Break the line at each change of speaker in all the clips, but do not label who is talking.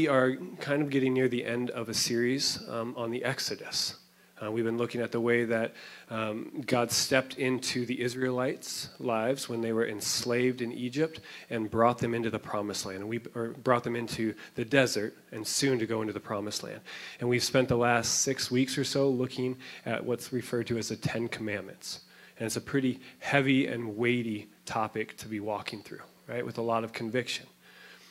We are kind of getting near the end of a series um, on the Exodus. Uh, we've been looking at the way that um, God stepped into the Israelites' lives when they were enslaved in Egypt and brought them into the promised land. And we brought them into the desert and soon to go into the promised land. And we've spent the last six weeks or so looking at what's referred to as the Ten Commandments. And it's a pretty heavy and weighty topic to be walking through, right, with a lot of conviction.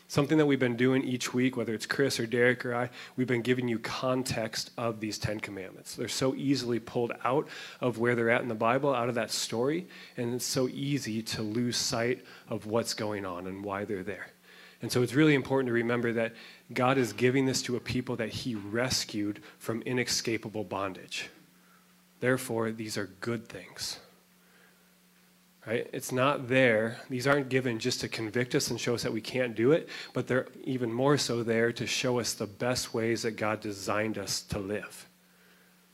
Something that we've been doing each week, whether it's Chris or Derek or I, we've been giving you context of these Ten Commandments. They're so easily pulled out of where they're at in the Bible, out of that story, and it's so easy to lose sight of what's going on and why they're there. And so it's really important to remember that God is giving this to a people that He rescued from inescapable bondage. Therefore, these are good things. Right? It's not there. These aren't given just to convict us and show us that we can't do it, but they're even more so there to show us the best ways that God designed us to live.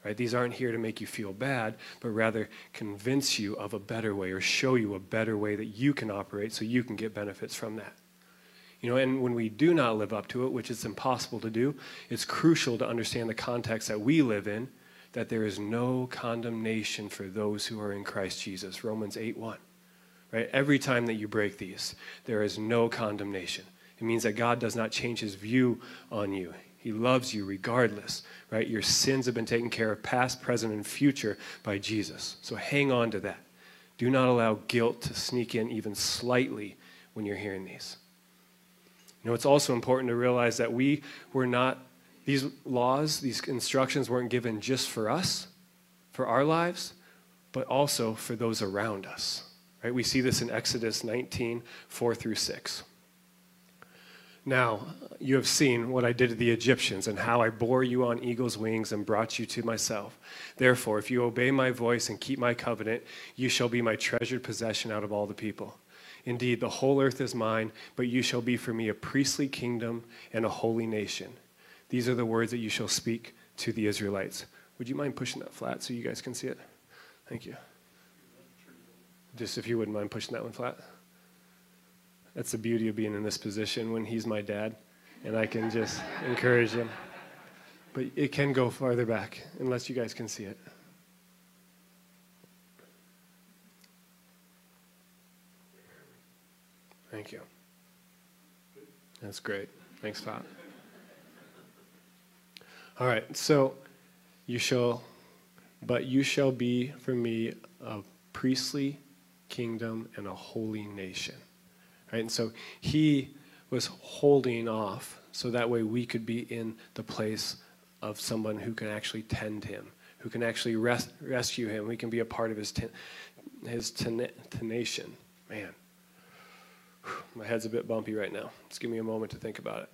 Right? These aren't here to make you feel bad, but rather convince you of a better way or show you a better way that you can operate so you can get benefits from that. You know, and when we do not live up to it, which it's impossible to do, it's crucial to understand the context that we live in that there is no condemnation for those who are in Christ Jesus. Romans 8 1. Right? Every time that you break these, there is no condemnation. It means that God does not change his view on you. He loves you regardless, right? Your sins have been taken care of, past, present, and future by Jesus. So hang on to that. Do not allow guilt to sneak in even slightly when you're hearing these. You know, it's also important to realize that we were not these laws, these instructions weren't given just for us, for our lives, but also for those around us. Right? We see this in Exodus 19, 4 through 6. Now, you have seen what I did to the Egyptians and how I bore you on eagle's wings and brought you to myself. Therefore, if you obey my voice and keep my covenant, you shall be my treasured possession out of all the people. Indeed, the whole earth is mine, but you shall be for me a priestly kingdom and a holy nation. These are the words that you shall speak to the Israelites. Would you mind pushing that flat so you guys can see it? Thank you. Just if you wouldn't mind pushing that one flat. That's the beauty of being in this position when he's my dad and I can just encourage him. But it can go farther back unless you guys can see it. Thank you. That's great. Thanks, Pat. All right, so you shall, but you shall be for me a priestly kingdom and a holy nation. Right? And so he was holding off so that way we could be in the place of someone who can actually tend him, who can actually res- rescue him. We can be a part of his, ten- his ten- tenation. Man, my head's a bit bumpy right now. Just give me a moment to think about it.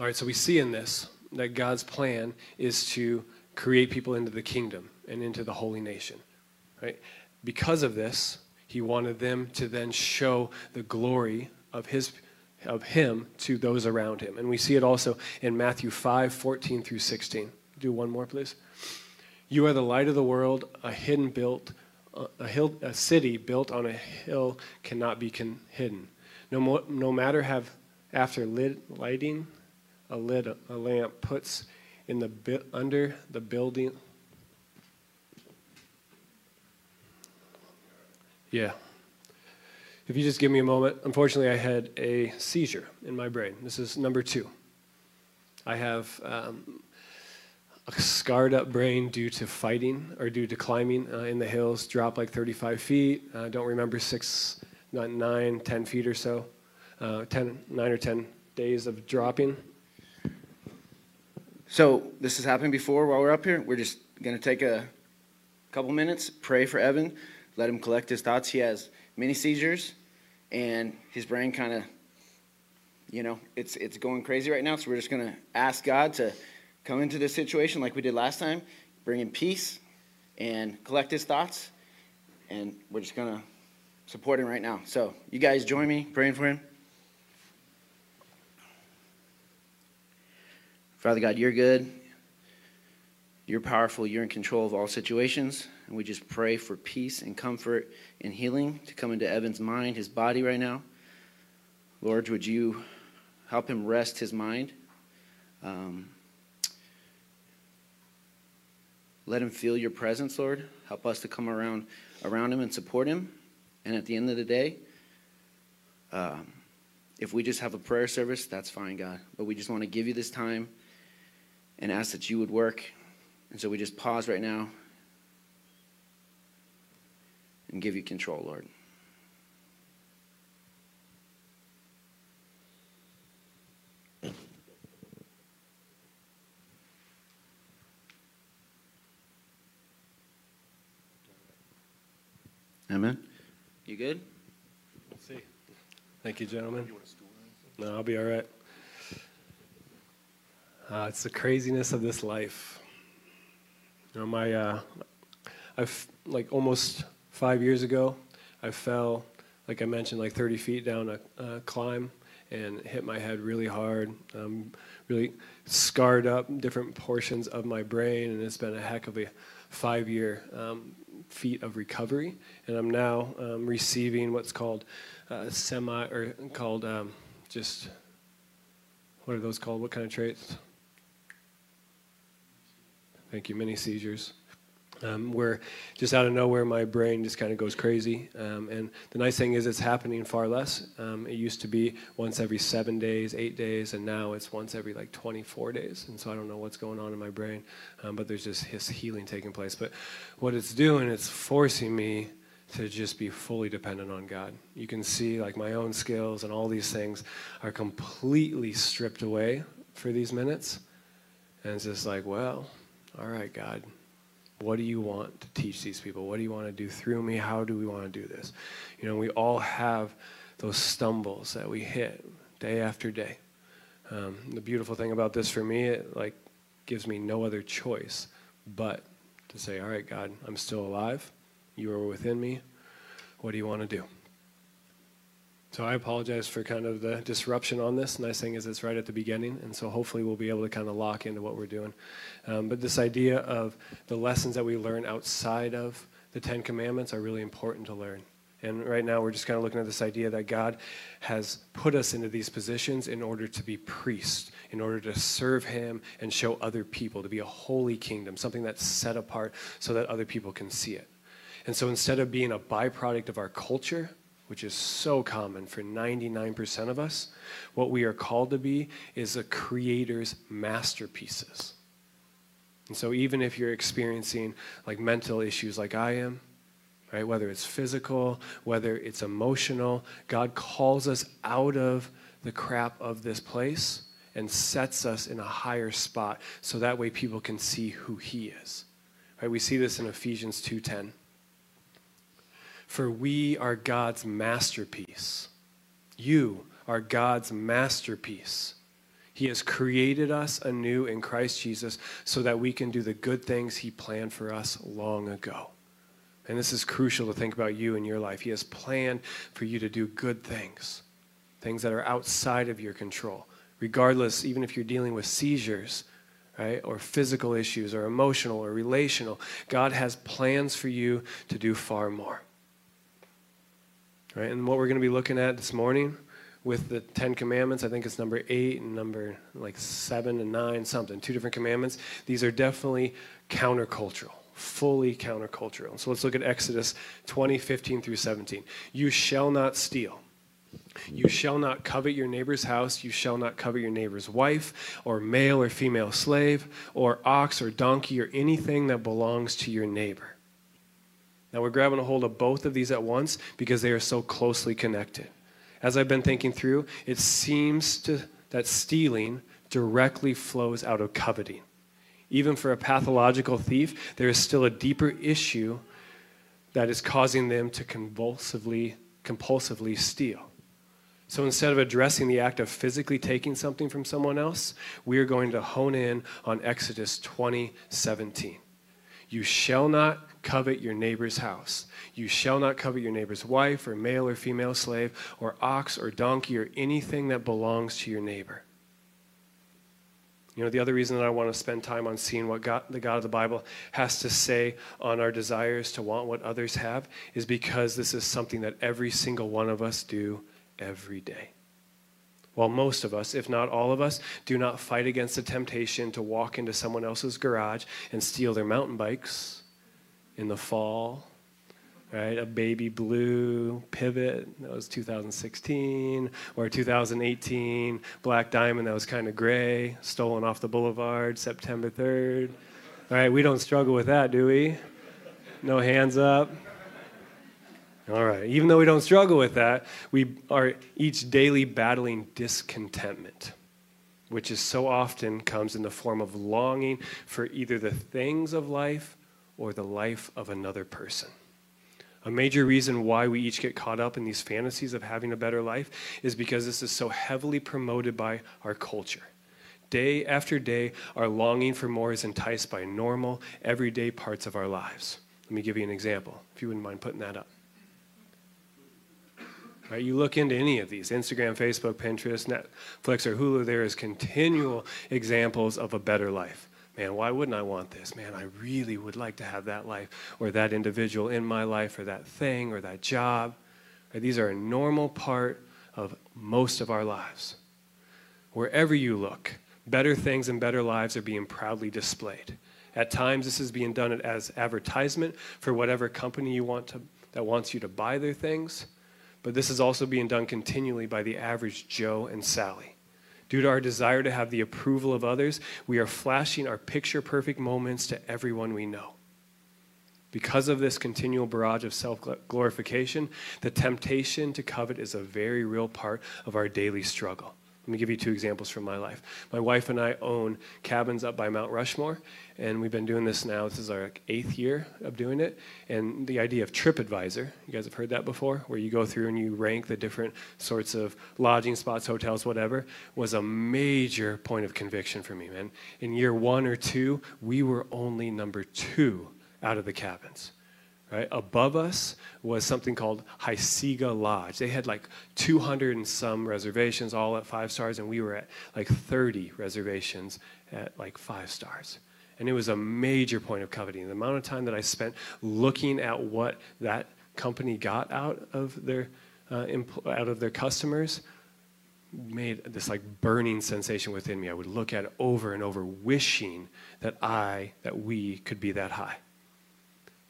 All right, so we see in this that God's plan is to create people into the kingdom and into the holy nation. Right? Because of this, he wanted them to then show the glory of his of him to those around him. And we see it also in Matthew 5, 14 through 16. Do one more, please. You are the light of the world, a hidden built a, hill, a city built on a hill cannot be con- hidden. No, mo- no matter have after lit, lighting a lid, a lamp, puts in the under the building. Yeah. If you just give me a moment, unfortunately, I had a seizure in my brain. This is number two. I have um, a scarred up brain due to fighting or due to climbing uh, in the hills, drop like 35 feet. Uh, don't remember six, not nine, ten feet or so, uh, 10, nine or 10 days of dropping.
So this has happened before while we're up here. We're just going to take a couple minutes, pray for Evan, let him collect his thoughts. He has many seizures, and his brain kind of, you know, it's, it's going crazy right now. So we're just going to ask God to come into this situation like we did last time, bring him peace, and collect his thoughts. And we're just going to support him right now. So you guys join me praying for him. Father God, you're good. You're powerful. You're in control of all situations. And we just pray for peace and comfort and healing to come into Evan's mind, his body right now. Lord, would you help him rest his mind? Um, let him feel your presence, Lord. Help us to come around around him and support him. And at the end of the day, um, if we just have a prayer service, that's fine, God. But we just want to give you this time and ask that you would work. And so we just pause right now and give you control, Lord. Amen. You good?
Let's see. Thank you, gentlemen. No, I'll be all right. Uh, it's the craziness of this life. You know, my, uh, I've like almost five years ago, I fell, like I mentioned, like 30 feet down a, a climb and hit my head really hard. Um, really scarred up different portions of my brain, and it's been a heck of a five-year um, feat of recovery. And I'm now um, receiving what's called uh, semi, or called um, just what are those called? What kind of traits? Thank you. Mini seizures. Um, where just out of nowhere my brain just kind of goes crazy. Um, and the nice thing is it's happening far less. Um, it used to be once every seven days, eight days, and now it's once every like 24 days. And so I don't know what's going on in my brain, um, but there's just his healing taking place. But what it's doing, it's forcing me to just be fully dependent on God. You can see like my own skills and all these things are completely stripped away for these minutes. And it's just like, well, all right, God, what do you want to teach these people? What do you want to do through me? How do we want to do this? You know, we all have those stumbles that we hit day after day. Um, the beautiful thing about this for me, it like gives me no other choice but to say, all right, God, I'm still alive. You are within me. What do you want to do? So I apologize for kind of the disruption on this. Nice thing is it's right at the beginning, and so hopefully we'll be able to kind of lock into what we're doing. Um, but this idea of the lessons that we learn outside of the Ten Commandments are really important to learn. And right now we're just kind of looking at this idea that God has put us into these positions in order to be priests, in order to serve Him and show other people, to be a holy kingdom, something that's set apart so that other people can see it. And so instead of being a byproduct of our culture, which is so common for 99% of us, what we are called to be is a creator's masterpieces. And so even if you're experiencing like mental issues like I am, right, whether it's physical, whether it's emotional, God calls us out of the crap of this place and sets us in a higher spot so that way people can see who he is. Right? We see this in Ephesians 2:10 for we are God's masterpiece. You are God's masterpiece. He has created us anew in Christ Jesus so that we can do the good things He planned for us long ago. And this is crucial to think about you and your life. He has planned for you to do good things, things that are outside of your control, regardless, even if you're dealing with seizures. Right? Or physical issues, or emotional, or relational. God has plans for you to do far more. Right? And what we're going to be looking at this morning with the Ten Commandments, I think it's number eight and number like seven and nine, something, two different commandments. These are definitely countercultural, fully countercultural. So let's look at Exodus 20, 15 through 17. You shall not steal. You shall not covet your neighbor's house. You shall not covet your neighbor's wife, or male or female slave, or ox or donkey, or anything that belongs to your neighbor. Now we're grabbing a hold of both of these at once because they are so closely connected. As I've been thinking through, it seems to, that stealing directly flows out of coveting. Even for a pathological thief, there is still a deeper issue that is causing them to convulsively, compulsively steal. So instead of addressing the act of physically taking something from someone else, we are going to hone in on Exodus 20, 17. You shall not covet your neighbor's house. You shall not covet your neighbor's wife, or male or female slave, or ox or donkey, or anything that belongs to your neighbor. You know, the other reason that I want to spend time on seeing what God, the God of the Bible has to say on our desires to want what others have is because this is something that every single one of us do every day. While most of us, if not all of us, do not fight against the temptation to walk into someone else's garage and steal their mountain bikes in the fall, right? A baby blue pivot, that was 2016, or 2018, black diamond that was kind of gray, stolen off the boulevard, September 3rd. All right, we don't struggle with that, do we? No hands up. All right, even though we don't struggle with that, we are each daily battling discontentment, which is so often comes in the form of longing for either the things of life or the life of another person. A major reason why we each get caught up in these fantasies of having a better life is because this is so heavily promoted by our culture. Day after day, our longing for more is enticed by normal, everyday parts of our lives. Let me give you an example, if you wouldn't mind putting that up. Right, you look into any of these Instagram, Facebook, Pinterest, Netflix, or Hulu, there is continual examples of a better life. Man, why wouldn't I want this? Man, I really would like to have that life or that individual in my life or that thing or that job. Right, these are a normal part of most of our lives. Wherever you look, better things and better lives are being proudly displayed. At times, this is being done as advertisement for whatever company you want to, that wants you to buy their things. But this is also being done continually by the average Joe and Sally. Due to our desire to have the approval of others, we are flashing our picture perfect moments to everyone we know. Because of this continual barrage of self glorification, the temptation to covet is a very real part of our daily struggle. Let me give you two examples from my life. My wife and I own cabins up by Mount Rushmore, and we've been doing this now. This is our eighth year of doing it. And the idea of TripAdvisor, you guys have heard that before, where you go through and you rank the different sorts of lodging spots, hotels, whatever, was a major point of conviction for me, man. In year one or two, we were only number two out of the cabins. Right? Above us was something called Haisiga Lodge. They had like 200 and some reservations, all at five stars, and we were at like 30 reservations at like five stars. And it was a major point of coveting. The amount of time that I spent looking at what that company got out of their uh, out of their customers made this like burning sensation within me. I would look at it over and over, wishing that I, that we could be that high.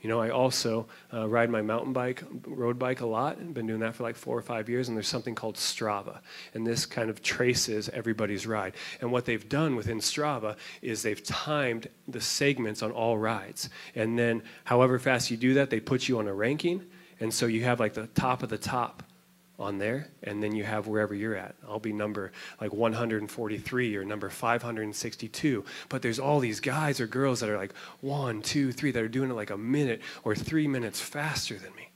You know, I also uh, ride my mountain bike, road bike a lot. I've been doing that for like four or five years, and there's something called Strava. And this kind of traces everybody's ride. And what they've done within Strava is they've timed the segments on all rides. And then, however fast you do that, they put you on a ranking. And so you have like the top of the top on there, and then you have wherever you're at. I'll be number like 143 or number 562. But there's all these guys or girls that are like one, two, three that are doing it like a minute or three minutes faster than me.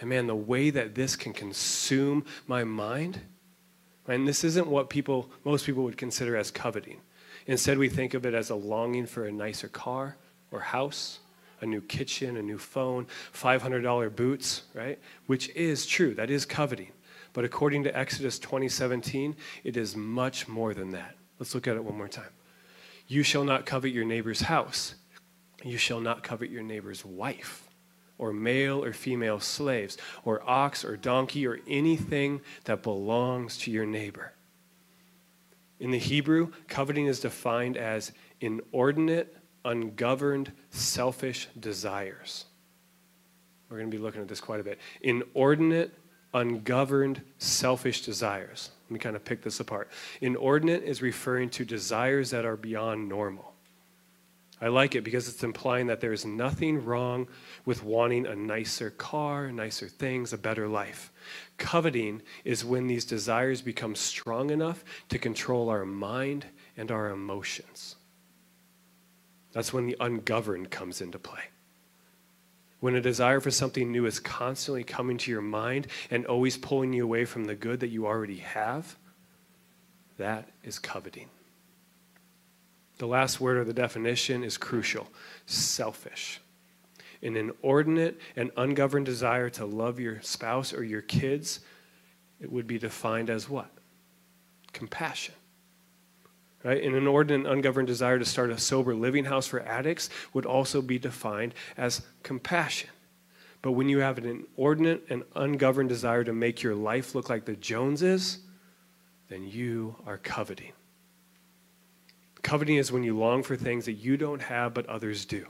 And man, the way that this can consume my mind, and this isn't what people, most people would consider as coveting. Instead, we think of it as a longing for a nicer car or house a new kitchen, a new phone, $500 boots, right? Which is true. That is coveting. But according to Exodus 20:17, it is much more than that. Let's look at it one more time. You shall not covet your neighbor's house. You shall not covet your neighbor's wife, or male or female slaves, or ox or donkey, or anything that belongs to your neighbor. In the Hebrew, coveting is defined as inordinate, ungoverned, selfish desires. We're going to be looking at this quite a bit. Inordinate, ungoverned, selfish desires. Let me kind of pick this apart. Inordinate is referring to desires that are beyond normal. I like it because it's implying that there is nothing wrong with wanting a nicer car, nicer things, a better life. Coveting is when these desires become strong enough to control our mind and our emotions. That's when the ungoverned comes into play. When a desire for something new is constantly coming to your mind and always pulling you away from the good that you already have, that is coveting. The last word of the definition is crucial selfish. An inordinate and ungoverned desire to love your spouse or your kids, it would be defined as what? Compassion. Right? An inordinate, ungoverned desire to start a sober living house for addicts would also be defined as compassion. But when you have an inordinate and ungoverned desire to make your life look like the Joneses, then you are coveting. Coveting is when you long for things that you don't have but others do.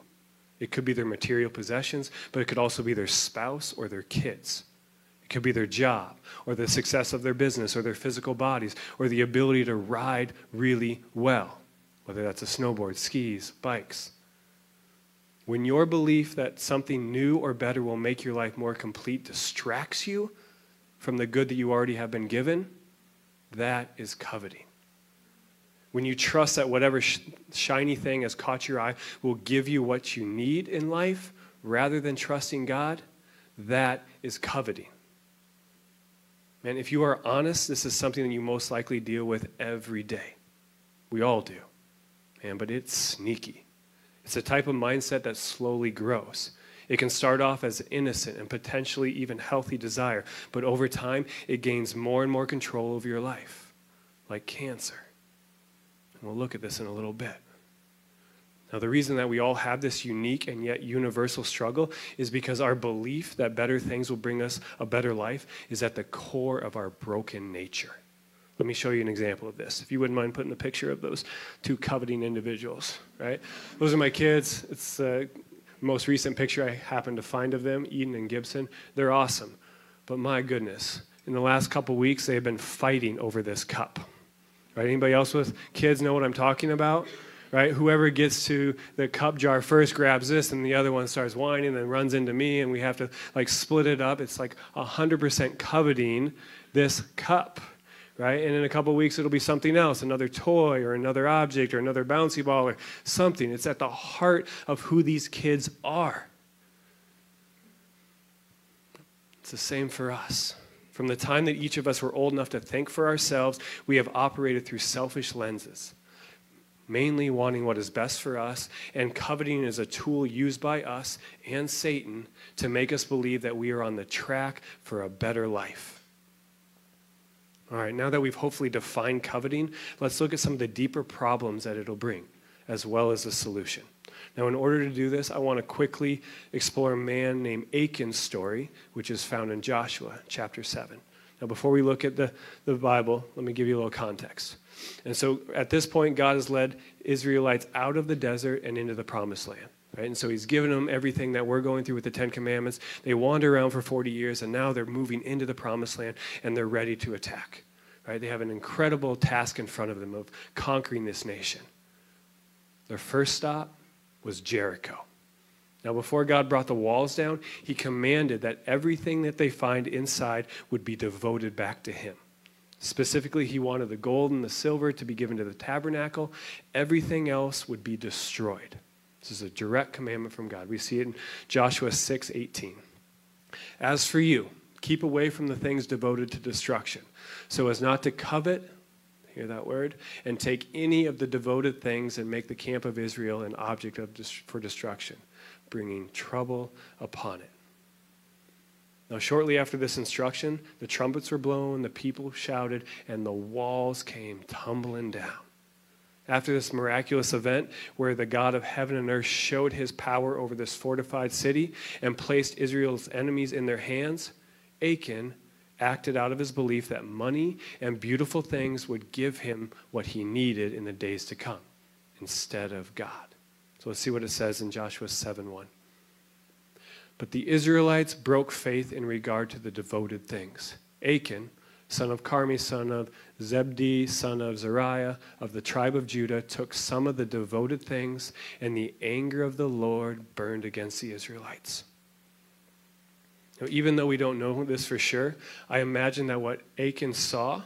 It could be their material possessions, but it could also be their spouse or their kids. It could be their job or the success of their business or their physical bodies or the ability to ride really well, whether that's a snowboard, skis, bikes. When your belief that something new or better will make your life more complete distracts you from the good that you already have been given, that is coveting. When you trust that whatever sh- shiny thing has caught your eye will give you what you need in life rather than trusting God, that is coveting. Man, if you are honest, this is something that you most likely deal with every day. We all do. Man, but it's sneaky. It's a type of mindset that slowly grows. It can start off as innocent and potentially even healthy desire, but over time, it gains more and more control over your life, like cancer. And we'll look at this in a little bit. Now, the reason that we all have this unique and yet universal struggle is because our belief that better things will bring us a better life is at the core of our broken nature. Let me show you an example of this. If you wouldn't mind putting the picture of those two coveting individuals, right? Those are my kids. It's the most recent picture I happened to find of them, Eden and Gibson. They're awesome. But my goodness, in the last couple weeks, they have been fighting over this cup. Right? Anybody else with kids know what I'm talking about? Right? Whoever gets to the cup jar first grabs this, and the other one starts whining, and runs into me, and we have to like split it up. It's like 100% coveting this cup right? And in a couple weeks, it'll be something else another toy or another object or another bouncy ball or something. It's at the heart of who these kids are. It's the same for us. From the time that each of us were old enough to think for ourselves, we have operated through selfish lenses, mainly wanting what is best for us, and coveting is a tool used by us and Satan to make us believe that we are on the track for a better life. All right, now that we've hopefully defined coveting, let's look at some of the deeper problems that it'll bring, as well as the solution. Now, in order to do this, I want to quickly explore a man named Achan's story, which is found in Joshua chapter 7. Now, before we look at the, the Bible, let me give you a little context. And so at this point, God has led Israelites out of the desert and into the promised land. Right? And so he's given them everything that we're going through with the Ten Commandments. They wander around for 40 years, and now they're moving into the promised land and they're ready to attack. Right? They have an incredible task in front of them of conquering this nation. Their first stop was Jericho. Now, before God brought the walls down, he commanded that everything that they find inside would be devoted back to him. Specifically, he wanted the gold and the silver to be given to the tabernacle. Everything else would be destroyed. This is a direct commandment from God. We see it in Joshua 6 18. As for you, keep away from the things devoted to destruction, so as not to covet, hear that word, and take any of the devoted things and make the camp of Israel an object of for destruction, bringing trouble upon it. Now, shortly after this instruction, the trumpets were blown, the people shouted, and the walls came tumbling down. After this miraculous event, where the God of heaven and earth showed his power over this fortified city and placed Israel's enemies in their hands, Achan acted out of his belief that money and beautiful things would give him what he needed in the days to come instead of God. So let's see what it says in Joshua 7 1. But the Israelites broke faith in regard to the devoted things. Achan, son of Carmi, son of Zebdi, son of Zariah, of the tribe of Judah, took some of the devoted things, and the anger of the Lord burned against the Israelites. Now, even though we don't know this for sure, I imagine that what Achan saw,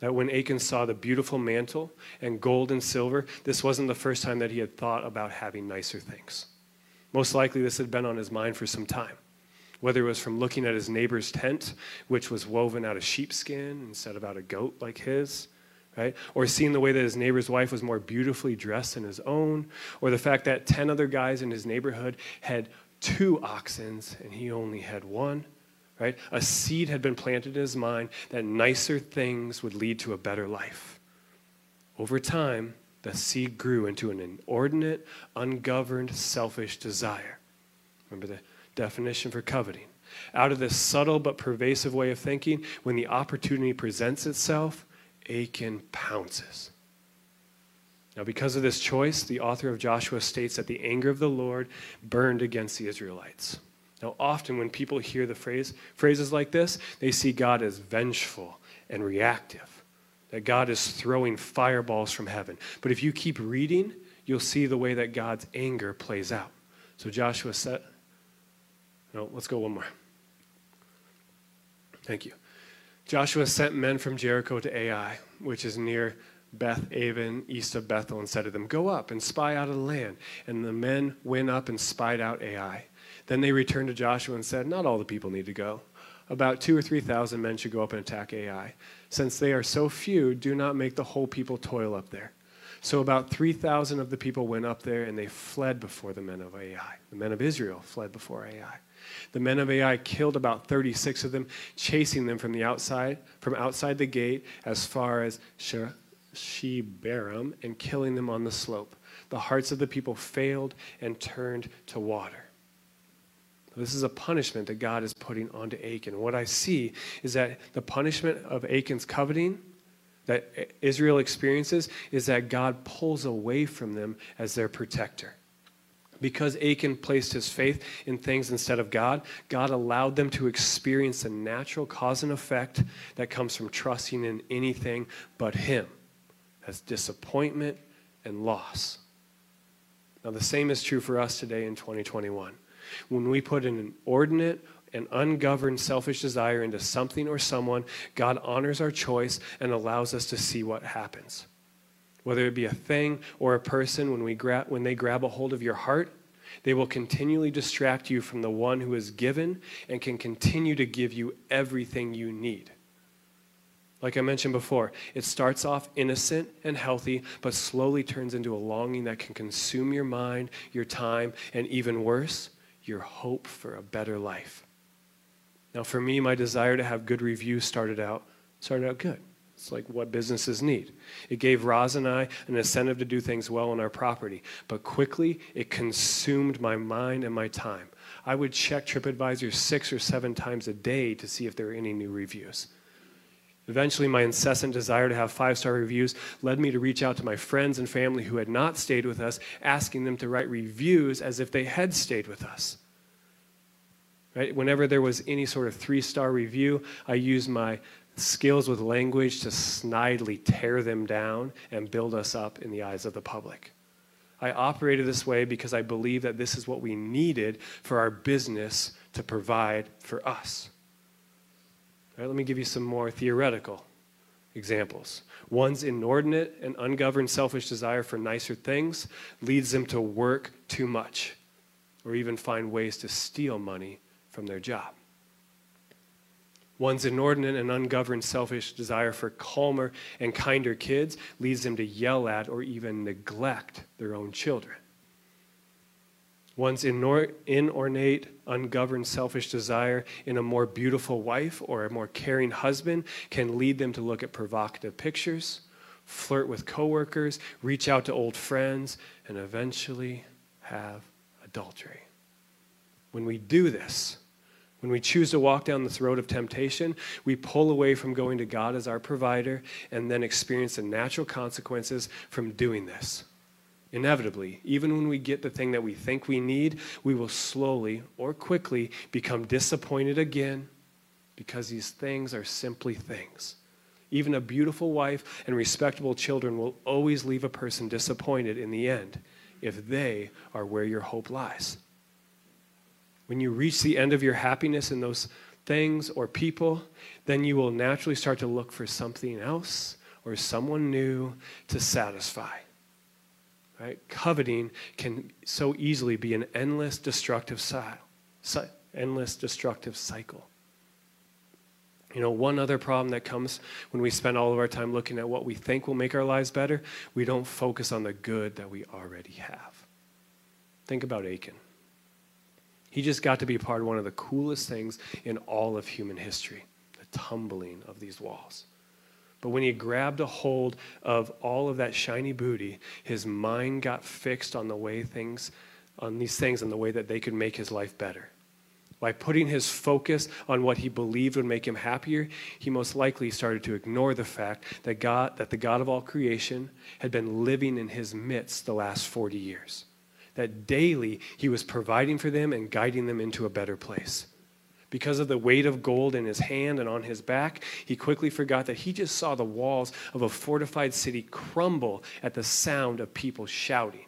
that when Achan saw the beautiful mantle and gold and silver, this wasn't the first time that he had thought about having nicer things. Most likely, this had been on his mind for some time. Whether it was from looking at his neighbor's tent, which was woven out of sheepskin instead of out of goat like his, right? Or seeing the way that his neighbor's wife was more beautifully dressed than his own, or the fact that 10 other guys in his neighborhood had two oxen and he only had one, right? A seed had been planted in his mind that nicer things would lead to a better life. Over time, the seed grew into an inordinate, ungoverned, selfish desire. Remember the definition for coveting. Out of this subtle but pervasive way of thinking, when the opportunity presents itself, Achan pounces. Now, because of this choice, the author of Joshua states that the anger of the Lord burned against the Israelites. Now, often when people hear the phrase, phrases like this, they see God as vengeful and reactive, that God is throwing fireballs from heaven. But if you keep reading, you'll see the way that God's anger plays out. So Joshua said, no, let's go one more. Thank you. Joshua sent men from Jericho to Ai, which is near Beth Aven, east of Bethel, and said to them, Go up and spy out of the land. And the men went up and spied out Ai. Then they returned to Joshua and said, Not all the people need to go. About two or three thousand men should go up and attack Ai. Since they are so few, do not make the whole people toil up there. So about 3,000 of the people went up there and they fled before the men of Ai. The men of Israel fled before Ai. The men of Ai killed about 36 of them, chasing them from the outside, from outside the gate as far as Shebarim and killing them on the slope. The hearts of the people failed and turned to water. This is a punishment that God is putting onto Achan. What I see is that the punishment of Achan's coveting that Israel experiences is that God pulls away from them as their protector. Because Achan placed his faith in things instead of God, God allowed them to experience the natural cause and effect that comes from trusting in anything but Him. That's disappointment and loss. Now, the same is true for us today in 2021. When we put an inordinate and ungoverned selfish desire into something or someone, God honors our choice and allows us to see what happens. Whether it be a thing or a person, when, we gra- when they grab a hold of your heart, they will continually distract you from the one who is given and can continue to give you everything you need. Like I mentioned before, it starts off innocent and healthy, but slowly turns into a longing that can consume your mind, your time, and even worse, your hope for a better life. Now, for me, my desire to have good reviews started out started out good. It's like what businesses need. It gave Roz and I an incentive to do things well on our property, but quickly it consumed my mind and my time. I would check TripAdvisor six or seven times a day to see if there were any new reviews. Eventually, my incessant desire to have five star reviews led me to reach out to my friends and family who had not stayed with us, asking them to write reviews as if they had stayed with us. Right? Whenever there was any sort of three star review, I used my skills with language to snidely tear them down and build us up in the eyes of the public. I operated this way because I believe that this is what we needed for our business to provide for us. Right, let me give you some more theoretical examples. One's inordinate and ungoverned selfish desire for nicer things leads them to work too much or even find ways to steal money from their job. One's inordinate and ungoverned selfish desire for calmer and kinder kids leads them to yell at or even neglect their own children. One's inornate, ungoverned, selfish desire in a more beautiful wife or a more caring husband can lead them to look at provocative pictures, flirt with coworkers, reach out to old friends, and eventually have adultery. When we do this, when we choose to walk down this road of temptation, we pull away from going to God as our provider and then experience the natural consequences from doing this. Inevitably, even when we get the thing that we think we need, we will slowly or quickly become disappointed again because these things are simply things. Even a beautiful wife and respectable children will always leave a person disappointed in the end if they are where your hope lies. When you reach the end of your happiness in those things or people, then you will naturally start to look for something else or someone new to satisfy. Right? Coveting can so easily be an endless destructive cycle, endless destructive cycle. You know, one other problem that comes when we spend all of our time looking at what we think will make our lives better, we don't focus on the good that we already have. Think about Achan. He just got to be part of one of the coolest things in all of human history the tumbling of these walls. But when he grabbed a hold of all of that shiny booty, his mind got fixed on the way things, on these things and the way that they could make his life better. by putting his focus on what he believed would make him happier, he most likely started to ignore the fact that God that the God of all creation had been living in his midst the last 40 years. That daily he was providing for them and guiding them into a better place. Because of the weight of gold in his hand and on his back, he quickly forgot that he just saw the walls of a fortified city crumble at the sound of people shouting.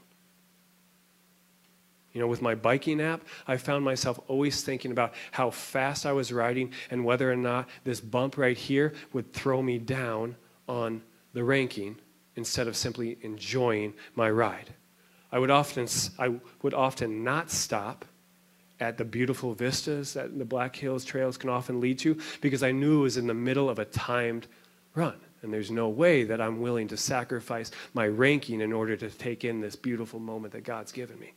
You know, with my biking app, I found myself always thinking about how fast I was riding and whether or not this bump right here would throw me down on the ranking instead of simply enjoying my ride. I would often, I would often not stop at the beautiful vistas that the Black Hills trails can often lead to because I knew it was in the middle of a timed run. And there's no way that I'm willing to sacrifice my ranking in order to take in this beautiful moment that God's given me.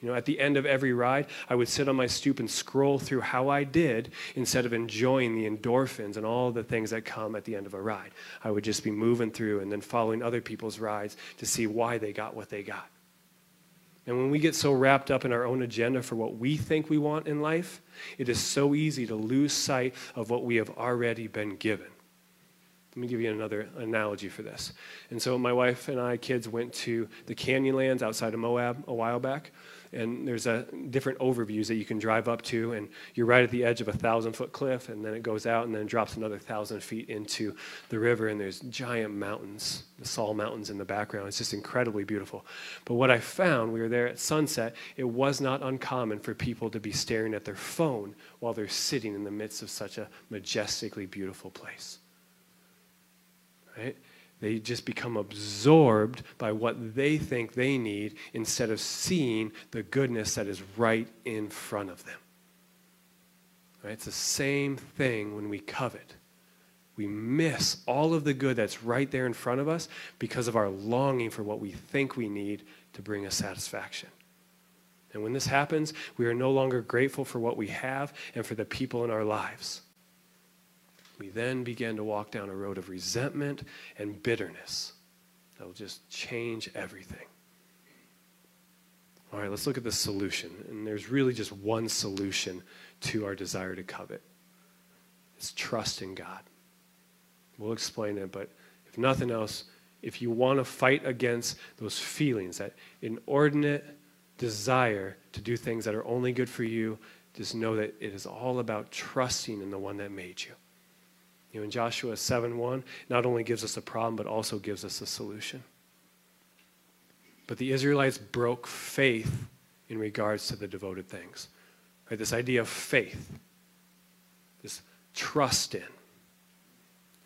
You know, at the end of every ride, I would sit on my stoop and scroll through how I did instead of enjoying the endorphins and all the things that come at the end of a ride. I would just be moving through and then following other people's rides to see why they got what they got. And when we get so wrapped up in our own agenda for what we think we want in life, it is so easy to lose sight of what we have already been given. Let me give you another analogy for this. And so, my wife and I, kids, went to the Canyonlands outside of Moab a while back and there's a different overviews that you can drive up to and you're right at the edge of a thousand foot cliff and then it goes out and then drops another thousand feet into the river and there's giant mountains the Saul Mountains in the background. It's just incredibly beautiful. But what i found we were there at sunset it was not uncommon for people to be staring at their phone while they're sitting in the midst of such a majestically beautiful place. Right they just become absorbed by what they think they need instead of seeing the goodness that is right in front of them. Right? It's the same thing when we covet. We miss all of the good that's right there in front of us because of our longing for what we think we need to bring us satisfaction. And when this happens, we are no longer grateful for what we have and for the people in our lives. We then begin to walk down a road of resentment and bitterness that will just change everything. All right, let's look at the solution. And there's really just one solution to our desire to covet it's trust in God. We'll explain it, but if nothing else, if you want to fight against those feelings, that inordinate desire to do things that are only good for you, just know that it is all about trusting in the one that made you. You know, in Joshua 7 1, not only gives us a problem, but also gives us a solution. But the Israelites broke faith in regards to the devoted things. Right? This idea of faith, this trust in.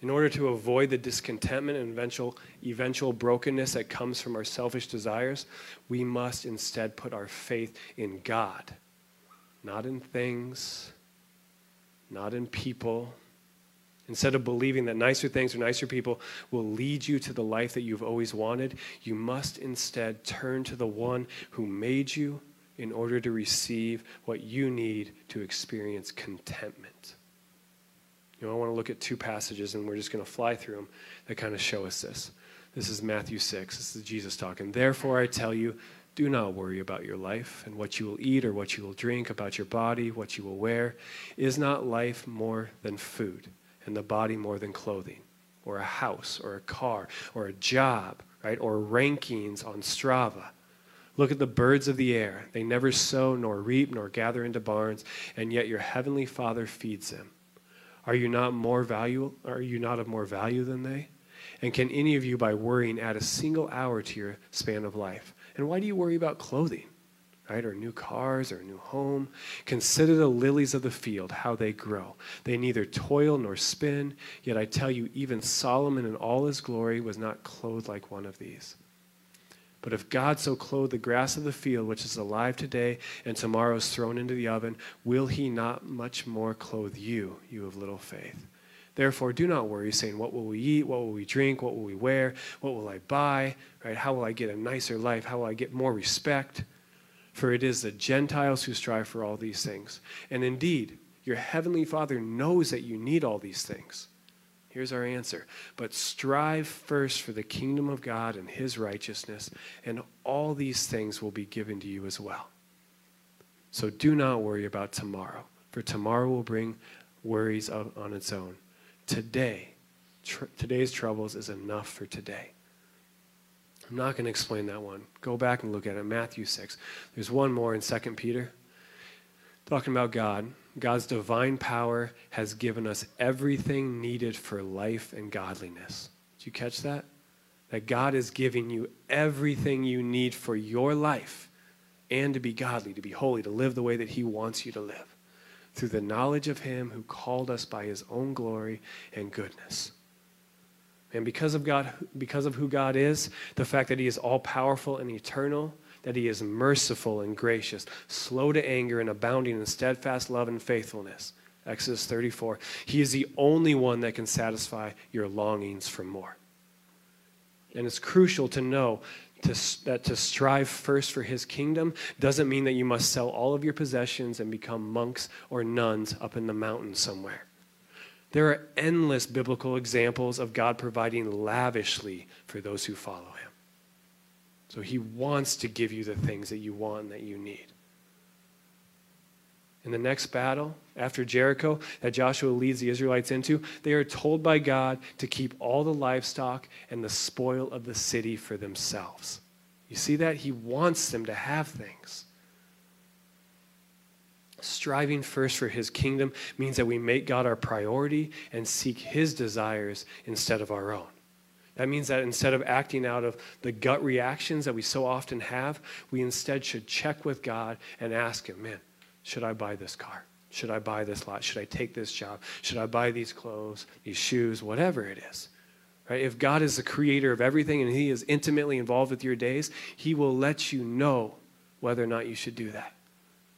In order to avoid the discontentment and eventual, eventual brokenness that comes from our selfish desires, we must instead put our faith in God, not in things, not in people, Instead of believing that nicer things or nicer people will lead you to the life that you've always wanted, you must instead turn to the one who made you in order to receive what you need to experience contentment. You know, I want to look at two passages, and we're just going to fly through them that kind of show us this. This is Matthew 6. This is Jesus talking. Therefore, I tell you, do not worry about your life and what you will eat or what you will drink, about your body, what you will wear. Is not life more than food? And the body more than clothing, or a house, or a car, or a job, right? Or rankings on Strava. Look at the birds of the air. They never sow, nor reap, nor gather into barns, and yet your heavenly Father feeds them. Are you not more value? Are you not of more value than they? And can any of you, by worrying, add a single hour to your span of life? And why do you worry about clothing? Right? Or new cars or a new home. Consider the lilies of the field, how they grow. They neither toil nor spin, yet I tell you, even Solomon in all his glory was not clothed like one of these. But if God so clothed the grass of the field, which is alive today and tomorrow is thrown into the oven, will he not much more clothe you, you of little faith? Therefore, do not worry, saying, What will we eat? What will we drink? What will we wear? What will I buy? Right? How will I get a nicer life? How will I get more respect? For it is the Gentiles who strive for all these things. And indeed, your heavenly Father knows that you need all these things. Here's our answer. But strive first for the kingdom of God and his righteousness, and all these things will be given to you as well. So do not worry about tomorrow, for tomorrow will bring worries on its own. Today, tr- today's troubles is enough for today. I'm not going to explain that one. Go back and look at it. Matthew 6. There's one more in 2 Peter. Talking about God. God's divine power has given us everything needed for life and godliness. Did you catch that? That God is giving you everything you need for your life and to be godly, to be holy, to live the way that He wants you to live through the knowledge of Him who called us by His own glory and goodness. And because of God, because of who God is, the fact that He is all powerful and eternal, that He is merciful and gracious, slow to anger and abounding in steadfast love and faithfulness. Exodus 34. He is the only one that can satisfy your longings for more. And it's crucial to know to, that to strive first for his kingdom doesn't mean that you must sell all of your possessions and become monks or nuns up in the mountains somewhere. There are endless biblical examples of God providing lavishly for those who follow him. So he wants to give you the things that you want and that you need. In the next battle, after Jericho, that Joshua leads the Israelites into, they are told by God to keep all the livestock and the spoil of the city for themselves. You see that? He wants them to have things. Striving first for his kingdom means that we make God our priority and seek his desires instead of our own. That means that instead of acting out of the gut reactions that we so often have, we instead should check with God and ask him, man, should I buy this car? Should I buy this lot? Should I take this job? Should I buy these clothes, these shoes, whatever it is? Right? If God is the creator of everything and He is intimately involved with your days, He will let you know whether or not you should do that.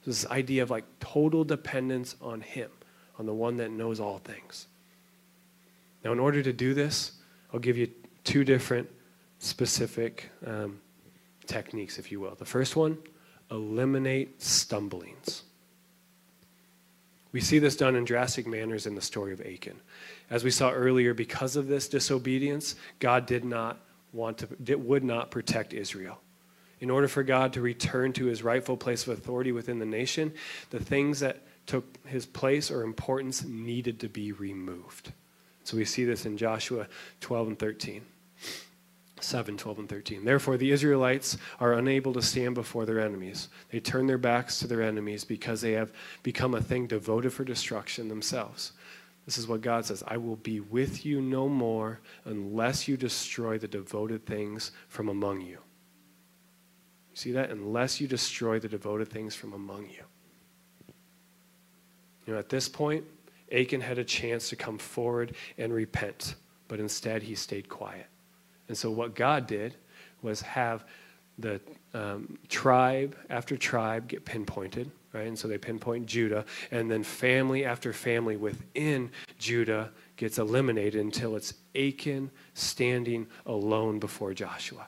This idea of like total dependence on Him, on the one that knows all things. Now, in order to do this, I'll give you two different specific um, techniques, if you will. The first one, eliminate stumblings. We see this done in drastic manners in the story of Achan. As we saw earlier, because of this disobedience, God did not want to, it would not protect Israel. In order for God to return to his rightful place of authority within the nation, the things that took his place or importance needed to be removed. So we see this in Joshua 12 and 13. 7, 12, and 13. Therefore, the Israelites are unable to stand before their enemies. They turn their backs to their enemies because they have become a thing devoted for destruction themselves. This is what God says I will be with you no more unless you destroy the devoted things from among you. See that? Unless you destroy the devoted things from among you. You know, at this point, Achan had a chance to come forward and repent, but instead he stayed quiet. And so, what God did was have the um, tribe after tribe get pinpointed, right? And so they pinpoint Judah, and then family after family within Judah gets eliminated until it's Achan standing alone before Joshua.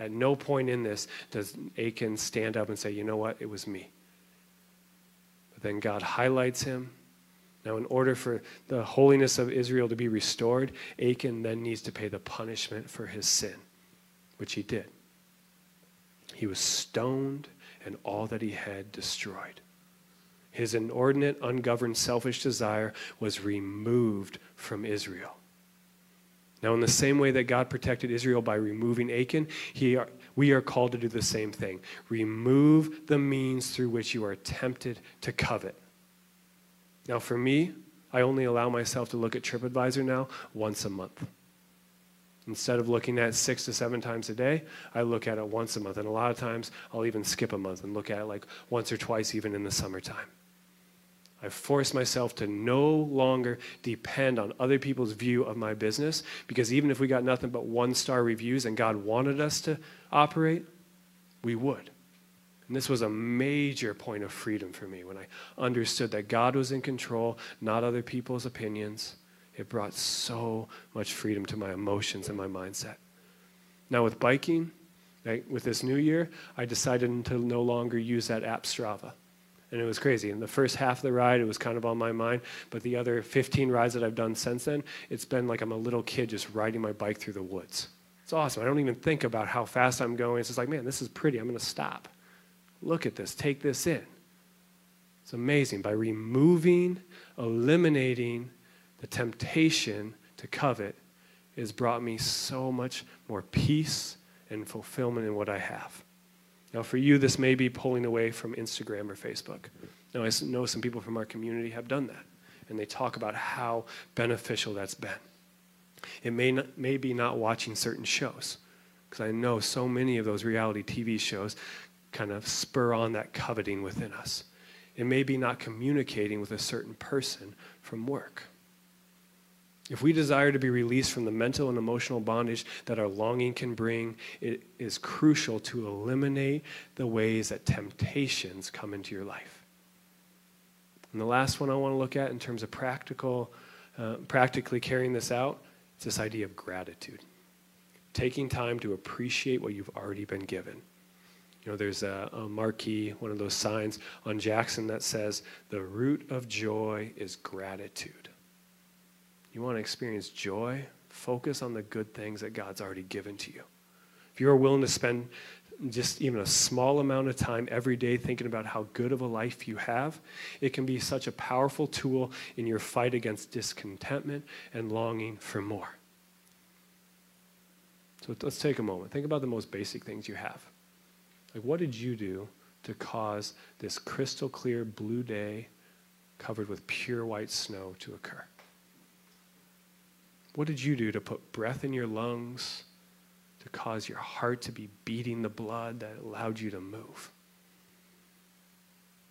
At no point in this does Achan stand up and say, you know what, it was me. But then God highlights him now, in order for the holiness of Israel to be restored, Achan then needs to pay the punishment for his sin, which he did. He was stoned and all that he had destroyed. His inordinate, ungoverned, selfish desire was removed from Israel. Now, in the same way that God protected Israel by removing Achan, he are, we are called to do the same thing. Remove the means through which you are tempted to covet. Now, for me, I only allow myself to look at TripAdvisor now once a month. Instead of looking at six to seven times a day, I look at it once a month. And a lot of times, I'll even skip a month and look at it like once or twice, even in the summertime. I force myself to no longer depend on other people's view of my business because even if we got nothing but one star reviews and God wanted us to operate, we would. And this was a major point of freedom for me when I understood that God was in control, not other people's opinions. It brought so much freedom to my emotions and my mindset. Now, with biking, with this new year, I decided to no longer use that app Strava. And it was crazy. In the first half of the ride, it was kind of on my mind. But the other 15 rides that I've done since then, it's been like I'm a little kid just riding my bike through the woods. It's awesome. I don't even think about how fast I'm going. It's just like, man, this is pretty. I'm going to stop. Look at this. Take this in. It's amazing. By removing, eliminating the temptation to covet, it has brought me so much more peace and fulfillment in what I have. Now, for you, this may be pulling away from Instagram or Facebook. Now, I know some people from our community have done that, and they talk about how beneficial that's been. It may, not, may be not watching certain shows, because I know so many of those reality TV shows kind of spur on that coveting within us. It may be not communicating with a certain person from work. If we desire to be released from the mental and emotional bondage that our longing can bring, it is crucial to eliminate the ways that temptations come into your life. And the last one I want to look at in terms of practical, uh, practically carrying this out, is this idea of gratitude. Taking time to appreciate what you've already been given. You know, there's a, a marquee, one of those signs on Jackson that says, the root of joy is gratitude. You want to experience joy? Focus on the good things that God's already given to you. If you're willing to spend just even a small amount of time every day thinking about how good of a life you have, it can be such a powerful tool in your fight against discontentment and longing for more. So let's take a moment. Think about the most basic things you have. Like, what did you do to cause this crystal clear blue day covered with pure white snow to occur? What did you do to put breath in your lungs, to cause your heart to be beating the blood that allowed you to move?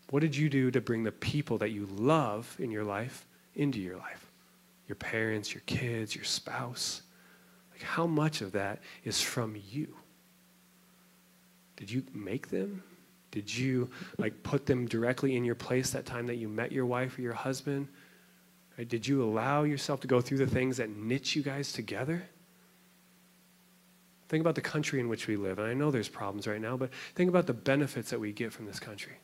What did you do to bring the people that you love in your life into your life? Your parents, your kids, your spouse. Like, how much of that is from you? Did you make them? Did you like put them directly in your place that time that you met your wife or your husband? Right? Did you allow yourself to go through the things that knit you guys together? Think about the country in which we live. And I know there's problems right now, but think about the benefits that we get from this country.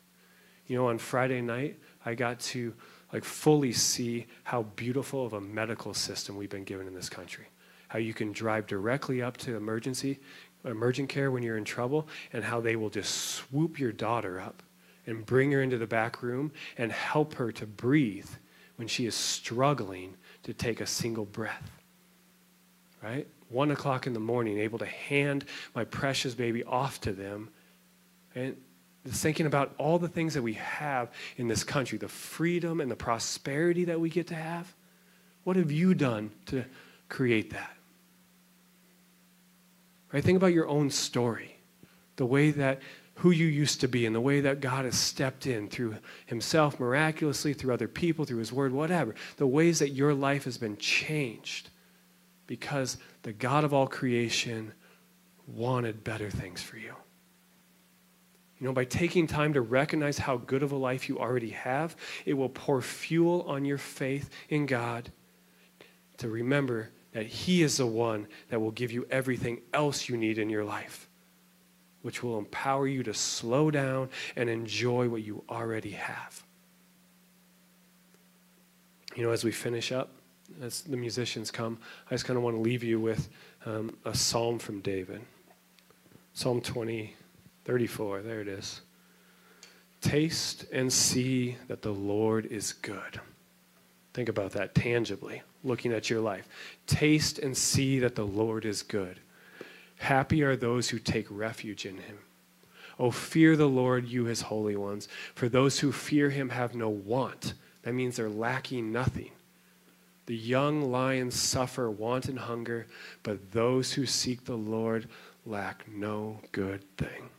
You know, on Friday night, I got to like fully see how beautiful of a medical system we've been given in this country. How you can drive directly up to emergency, emergent care when you're in trouble, and how they will just swoop your daughter up and bring her into the back room and help her to breathe when she is struggling to take a single breath. Right? One o'clock in the morning, able to hand my precious baby off to them. And thinking about all the things that we have in this country, the freedom and the prosperity that we get to have. What have you done to create that? Right? Think about your own story, the way that who you used to be and the way that God has stepped in through Himself miraculously, through other people, through His Word, whatever. The ways that your life has been changed because the God of all creation wanted better things for you. You know, by taking time to recognize how good of a life you already have, it will pour fuel on your faith in God to remember that He is the one that will give you everything else you need in your life which will empower you to slow down and enjoy what you already have. You know, as we finish up, as the musicians come, I just kind of want to leave you with um, a psalm from David. Psalm 20, 34, there it is. Taste and see that the Lord is good. Think about that tangibly, looking at your life. Taste and see that the Lord is good. Happy are those who take refuge in him. Oh, fear the Lord, you his holy ones, for those who fear him have no want. That means they're lacking nothing. The young lions suffer want and hunger, but those who seek the Lord lack no good thing.